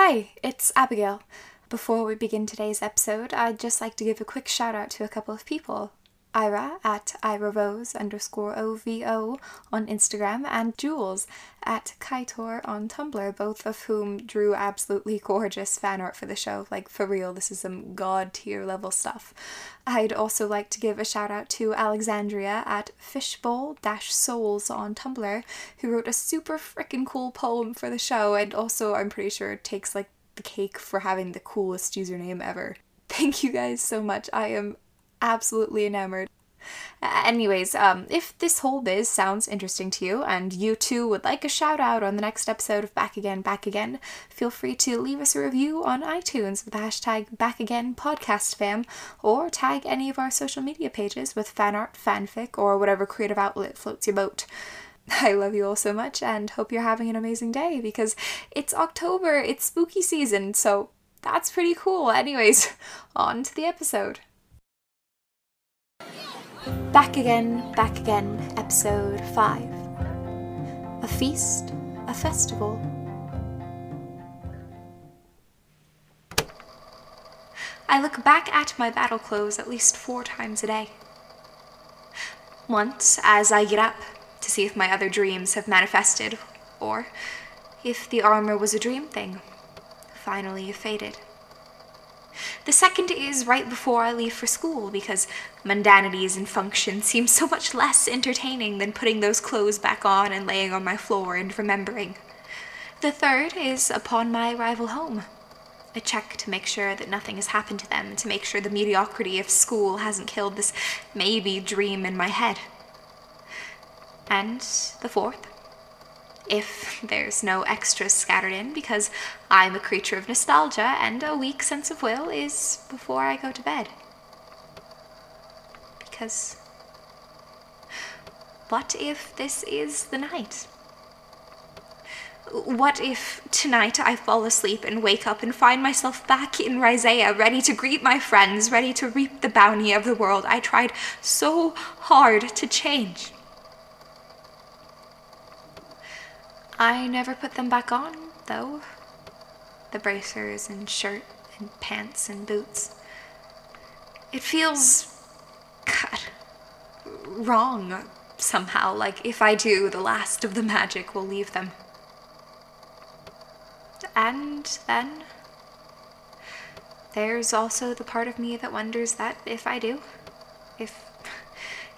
Hi, it's Abigail. Before we begin today's episode, I'd just like to give a quick shout out to a couple of people. Ira at Ira Rose underscore OVO on Instagram and Jules at Kaitor on Tumblr, both of whom drew absolutely gorgeous fan art for the show. Like, for real, this is some god tier level stuff. I'd also like to give a shout out to Alexandria at Fishbowl Souls on Tumblr, who wrote a super freaking cool poem for the show, and also, I'm pretty sure, takes like the cake for having the coolest username ever. Thank you guys so much. I am absolutely enamored. Anyways, um, if this whole biz sounds interesting to you and you too would like a shout out on the next episode of Back Again, Back Again, feel free to leave us a review on iTunes with the hashtag Back Again Podcast Fam or tag any of our social media pages with fan art, fanfic, or whatever creative outlet floats your boat. I love you all so much and hope you're having an amazing day because it's October, it's spooky season, so that's pretty cool. Anyways, on to the episode. Back again, back again, episode 5. A feast, a festival. I look back at my battle clothes at least four times a day. Once, as I get up to see if my other dreams have manifested, or if the armor was a dream thing, finally faded. The second is right before I leave for school because mundanities and function seem so much less entertaining than putting those clothes back on and laying on my floor and remembering. The third is upon my arrival home. A check to make sure that nothing has happened to them, to make sure the mediocrity of school hasn't killed this maybe dream in my head. And the fourth if there's no extras scattered in, because I'm a creature of nostalgia and a weak sense of will is before I go to bed. Because what if this is the night? What if tonight I fall asleep and wake up and find myself back in Rhysea, ready to greet my friends, ready to reap the bounty of the world I tried so hard to change? I never put them back on, though. The bracers and shirt and pants and boots. It feels. God. wrong somehow, like if I do, the last of the magic will leave them. And then. There's also the part of me that wonders that if I do, if.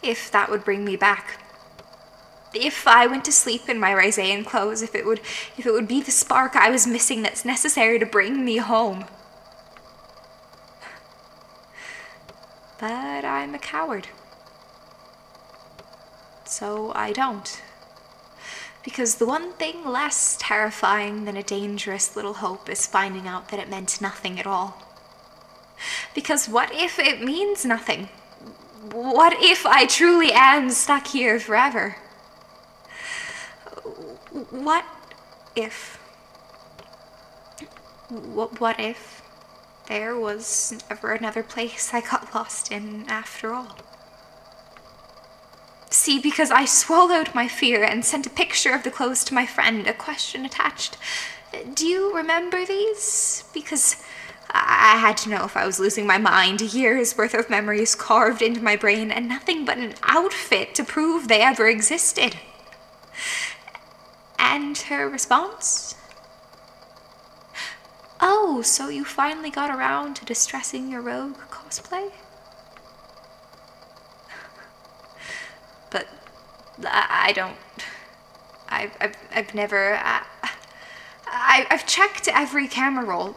if that would bring me back if I went to sleep in my Rhysean clothes, if it would if it would be the spark I was missing that's necessary to bring me home. But I'm a coward. So I don't. Because the one thing less terrifying than a dangerous little hope is finding out that it meant nothing at all. Because what if it means nothing? What if I truly am stuck here forever? What if. What, if there was ever another place I got lost in after all? See, because I swallowed my fear and sent a picture of the clothes to my friend, a question attached. Do you remember these? Because I had to know if I was losing my mind. Years worth of memories carved into my brain, and nothing but an outfit to prove they ever existed. And her response? Oh, so you finally got around to distressing your rogue cosplay? But I don't. I've, I've, I've never. I, I, I've checked every camera roll.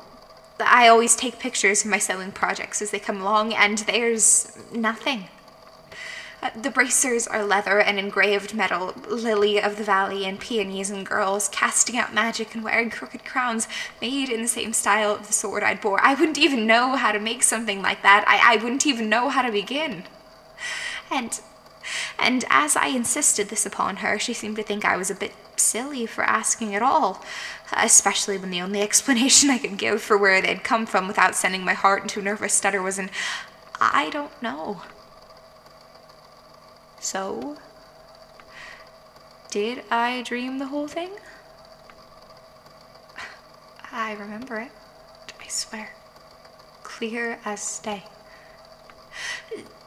I always take pictures of my sewing projects as they come along, and there's nothing. Uh, the bracers are leather and engraved metal, lily of the valley and peonies and girls casting out magic and wearing crooked crowns made in the same style of the sword I'd bore. I wouldn't even know how to make something like that. I, I wouldn't even know how to begin. And and as I insisted this upon her, she seemed to think I was a bit silly for asking at all, especially when the only explanation I could give for where they'd come from without sending my heart into a nervous stutter was an I don't know. So, did I dream the whole thing? I remember it. I swear. Clear as day.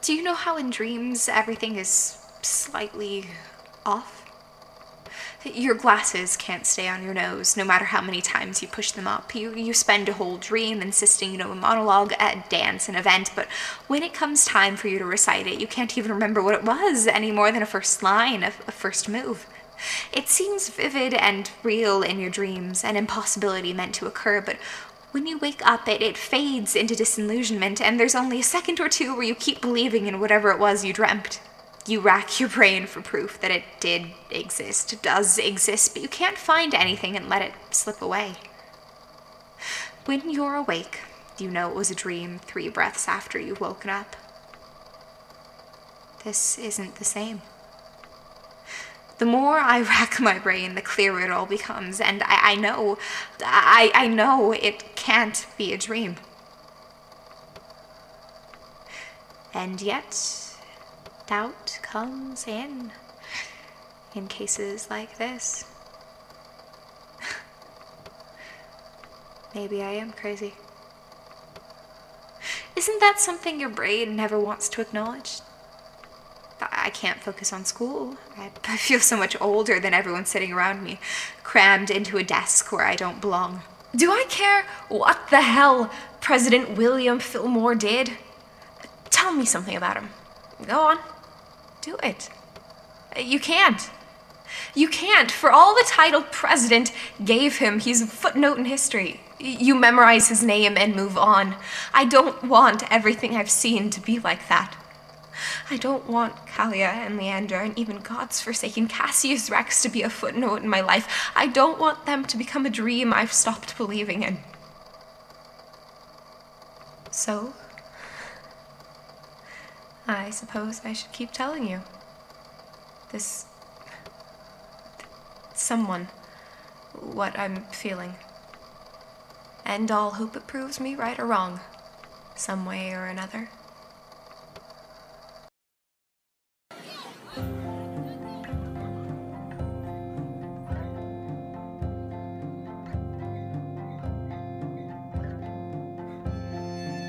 Do you know how in dreams everything is slightly off? Your glasses can't stay on your nose no matter how many times you push them up. You, you spend a whole dream insisting you know a monologue, a dance, an event, but when it comes time for you to recite it, you can't even remember what it was any more than a first line, a, a first move. It seems vivid and real in your dreams, an impossibility meant to occur, but when you wake up, it, it fades into disillusionment, and there's only a second or two where you keep believing in whatever it was you dreamt. You rack your brain for proof that it did exist, does exist, but you can't find anything and let it slip away. When you're awake, you know it was a dream three breaths after you've woken up. This isn't the same. The more I rack my brain, the clearer it all becomes, and I, I know, I, I know it can't be a dream. And yet, doubt comes in in cases like this. Maybe I am crazy. Isn't that something your brain never wants to acknowledge? I can't focus on school. I, feel so much older than everyone sitting around me, crammed into a desk where I don't belong. Do I care what the hell President William Fillmore did? Tell me something about him. Go on do it. You can't. You can't. For all the title president gave him, he's a footnote in history. You memorize his name and move on. I don't want everything I've seen to be like that. I don't want Kalia and Leander and even God's forsaken Cassius Rex to be a footnote in my life. I don't want them to become a dream I've stopped believing in. So, I suppose I should keep telling you. This. someone. what I'm feeling. And I'll hope it proves me right or wrong, some way or another.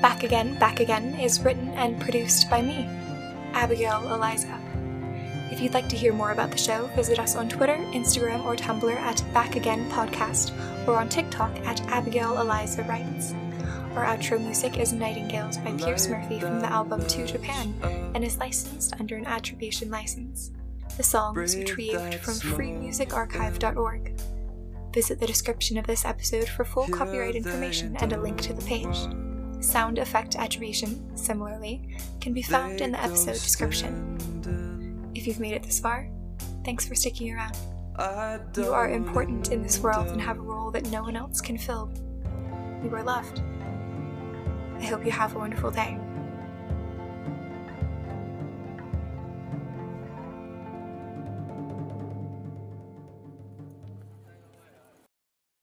Back Again, Back Again is written and produced by me, Abigail Eliza. If you'd like to hear more about the show, visit us on Twitter, Instagram, or Tumblr at Back Again Podcast, or on TikTok at Abigail Eliza Writes. Our outro music is Nightingales by Pierce Murphy from the album To Japan and is licensed under an attribution license. The song was retrieved from freemusicarchive.org. Visit the description of this episode for full copyright information and a link to the page. Sound effect attribution, similarly, can be found in the episode description. If you've made it this far, thanks for sticking around. You are important in this world and have a role that no one else can fill. You are loved. I hope you have a wonderful day.